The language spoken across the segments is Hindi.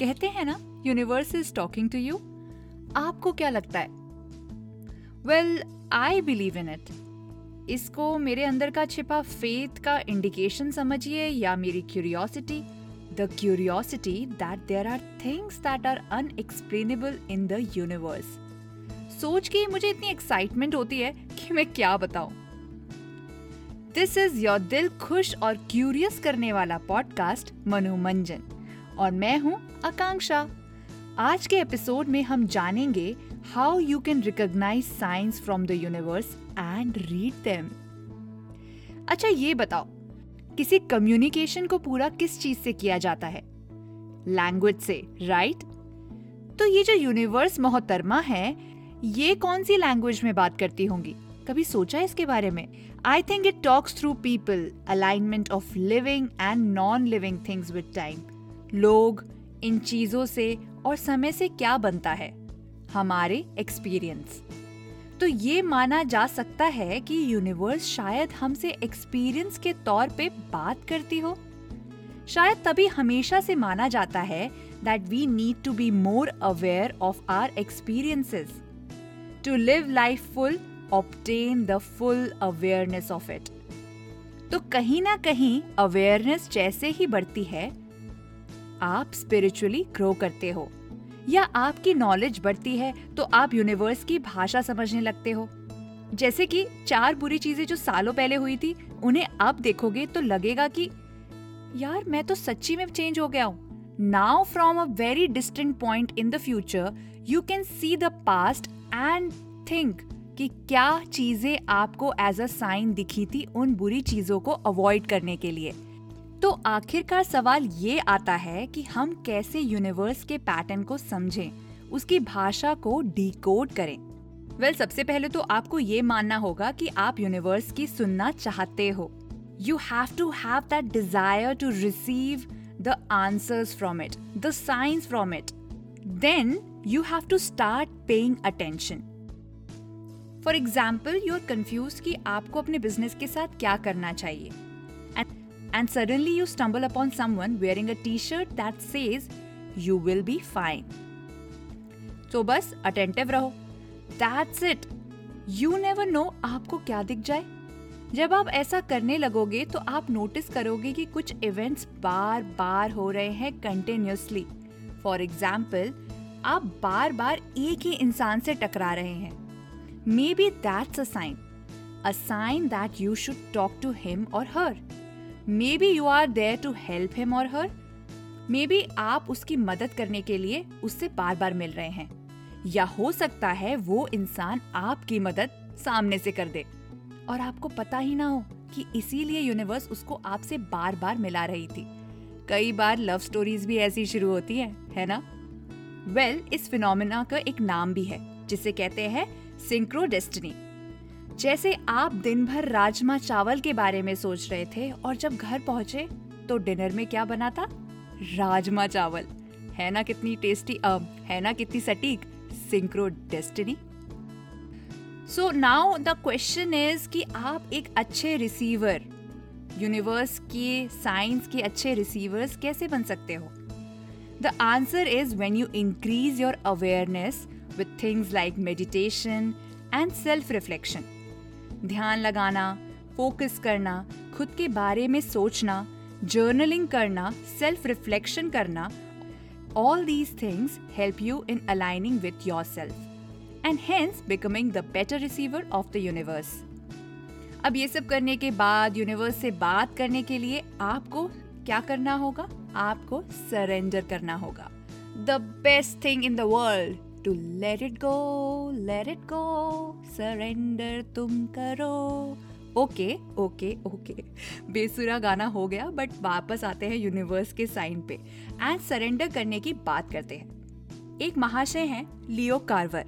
कहते हैं ना universe is talking to you आपको क्या लगता है? Well I believe in it इसको मेरे अंदर का छिपा फेथ का इंडिकेशन समझिए या मेरी curiosity the curiosity that there are things that are unexplainable in the universe सोच के मुझे इतनी एक्साइटमेंट होती है कि मैं क्या बताऊँ। दिस इज़ योर दिल खुश और क्यूरियस करने वाला पॉडकास्ट मनोमंजन और मैं हूँ आकांक्षा। आज के एपिसोड में हम जानेंगे how you can recognise signs from the universe and read them अच्छा ये बताओ, किसी कम्युनिकेशन को पूरा किस चीज़ से किया जाता है? लैंग्वेज से राइट तो ये जो यूनिवर्स मोहतरमा है, ये कौन सी लैंग्वेज में बात करती होंगी? कभी सोचा है इसके बारे में? I think it talks through people alignment of living and non living things with time लोग, इन चीज़ों से और समय से क्या बनता है? हमारे एक्सपीरियंस तो ये माना जा सकता है कि यूनिवर्स शायद हमसे एक्सपीरियंस के तौर पे बात करती हो। शायद तभी हमेशा से माना जाता है that we need to be more aware of our experiences to live life full obtain the full awareness of it तो कहीं ना कहीं अवेयरनेस जैसे ही बढ़ती है आप स्पिरिचुअली ग्रो करते हो। या आपकी नॉलेज बढ़ती है तो आप यूनिवर्स की भाषा समझने लगते हो। जैसे कि चार बुरी चीज़ें जो सालों पहले हुई थी, उन्हें अब देखोगे तो लगेगा कि, यार, मैं तो सच्ची में चेंज हो गया हूँ। Now from a very distant point in the future you can see the past and think कि क्या चीज़ें आपको एज अ साइन दिखी थी उन बुरी चीज़ों को अवॉइड करने के लिए। तो आखिरकार सवाल ये आता है कि हम कैसे यूनिवर्स के पैटर्न को समझें उसकी भाषा को डिकोड करें। वेल well, सबसे पहले तो आपको ये मानना होगा कि आप यूनिवर्स की सुनना चाहते हो। You have to have that desire to receive the answers from it the signs from it then you have to start paying attention for example you are confuse कि आपको अपने बिज़नेस के साथ क्या करना चाहिए। And suddenly you stumble upon someone wearing a t-shirt that says, you will be fine. तो बस अटेंटिव रहो। That's it you never know आपको क्या दिख जाए। जब आप ऐसा करने लगोगे तो आप नोटिस करोगे कि कुछ इवेंट्स बार बार हो रहे हैं कंटिन्यूसली फॉर एग्ज़ाम्पल आप बार बार एक ही इंसान से टकरा रहे हैं। Maybe that's a sign a sign that you should talk to him or her maybe you are there to help him or her maybe B आप उसकी मदद करने के लिए उससे बार बार मिल रहे हैं। या हो सकता है वो इंसान आपकी मदद सामने से कर दे। और आपको पता ही ना हो कि इसीलिए यूनिवर्स उसको आपसे बार बार मिला रही थी। कई बार लव स्टोरीज भी ऐसी शुरू होती है है ना? वेल well, इस फिनोमिना का एक नाम भी है जिसे कहते हैं सिंक्रो डेस्टिनी जैसे आप दिन भर राजमा चावल के बारे में सोच रहे थे और जब घर पहुँचे तो डिनर में क्या बना था? राजमा चावल। है ना कितनी टेस्टी अब है ना कितनी सटीक synchro destiny so now the question is कि आप एक अच्छे रिसीवर यूनिवर्स के साइंस के अच्छे रिसीवर्स कैसे बन सकते हो? The answer is when you increase your awareness with things like meditation and self reflection ध्यान लगाना फोकस करना, खुद के बारे में सोचना जर्नलिंग करना सेल्फ रिफ्लेक्शन करना all these things help you in aligning with yourself and hence becoming the better receiver of the universe अब ये सब करने के बाद यूनिवर्स से बात करने के लिए आपको क्या करना होगा? आपको सरेंडर करना होगा। The best thing in the world to let it go let it go surrender तुम करो। ओके ओके ओके बेसुरा गाना हो गया बट वापस आते हैं यूनिवर्स के साइन पे। एंड सरेंडर करने की बात करते हैं। एक महाशय हैं लियो कार्वर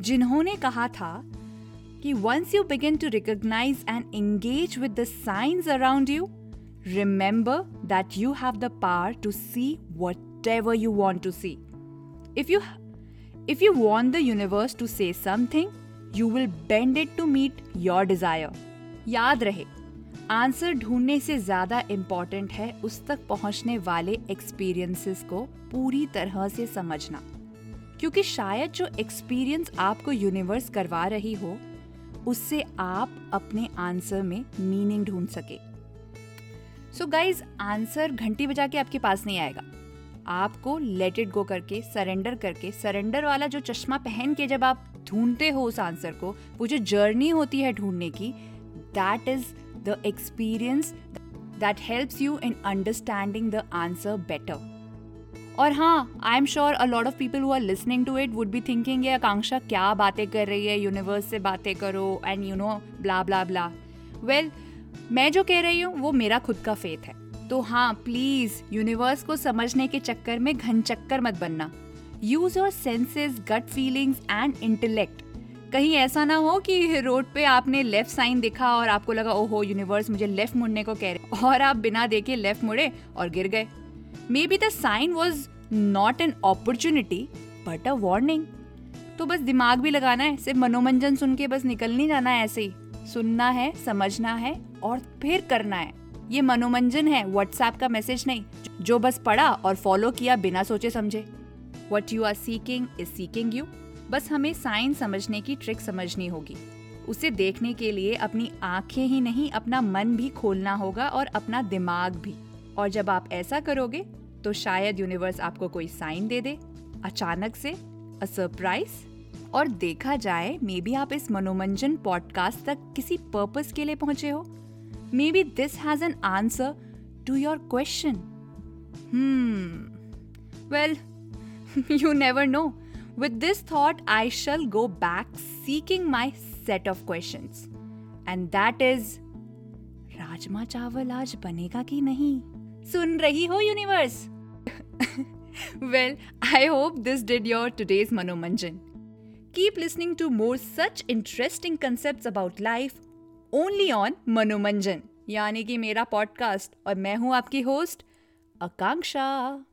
जिन्होंने कहा था कि once you begin to recognise and engage with the signs around you remember that you have the power to see whatever you want to see if you If you want the universe to say something, you will bend it to meet your desire. याद रहे आंसर ढूँढने से ज़्यादा इम्पोर्टेंट है उस तक पहुँचने वाले एक्सपीरियंसेस को पूरी तरह से समझना। क्योंकि शायद जो एक्सपीरियंस आपको यूनिवर्स करवा रही हो उससे आप अपने आंसर में मीनिंग ढूंढ सके। सो गाइज़ आंसर घंटी बजा के आपके पास नहीं आएगा। आपको लेट इट गो करके सरेंडर करके सरेंडर वाला जो चश्मा पहन के जब आप ढूंढते हो उस आंसर को, वो जो जर्नी होती है ढूँढने की that is the experience that helps you in understanding the answer better और हाँ I am sure a lot of people who are listening to it would be thinking ये आकांक्षा क्या बातें कर रही है? यूनिवर्स से बातें करो and you know blah blah blah well मैं जो कह रही हूँ, वो मेरा खुद का फेथ है। तो हाँ प्लीज़ यूनिवर्स को समझने के चक्कर में घन चक्कर मत बनना। Use your senses gut feelings and intellect कहीं ऐसा ना हो कि रोड पे आपने लेफ़्ट साइन देखा और आपको लगा, ओहो यूनिवर्स मुझे लेफ़्ट मुड़ने को कह रहे और आप बिना देखे लेफ़्ट मुड़े और गिर गए। Maybe the sign was not an opportunity but a warning तो बस दिमाग भी लगाना है, सिर्फ़ मनोरंजन सुन के बस निकल नहीं जाना है ऐसे ही। सुनना है, समझना है और फिर करना है। ये मनोरंजन है व्हाट्सएप का मैसेज नहीं, जो बस पढ़ा और फॉलो किया बिना सोचे समझे। What you are seeking is seeking you बस हमें साइन समझने की ट्रिक समझनी होगी। उसे देखने के लिए अपनी आँखें ही नहीं, अपना मन भी खोलना होगा और अपना दिमाग भी। और जब आप ऐसा करोगे तो शायद यूनिवर्स आपको कोई साइन दे दे, अचानक से अ सरप्राइज़ और देखा जाए मे बी आप इस मनोरंजन पॉडकास्ट तक किसी पर्पस के लिए पहुँचे हो। Maybe this has an answer to your question well you never know with this thought I shall go back seeking my set of question and that is rajma चावल आज बनेगा कि नहीं सुन रही हो universe well, I hope this did your today's Manomanjan. Keep listening to more such interesting concepts about life only on Manomanjan यानी कि मेरा पॉडकास्ट और मैं हूँ आपकी होस्ट आकांक्षा।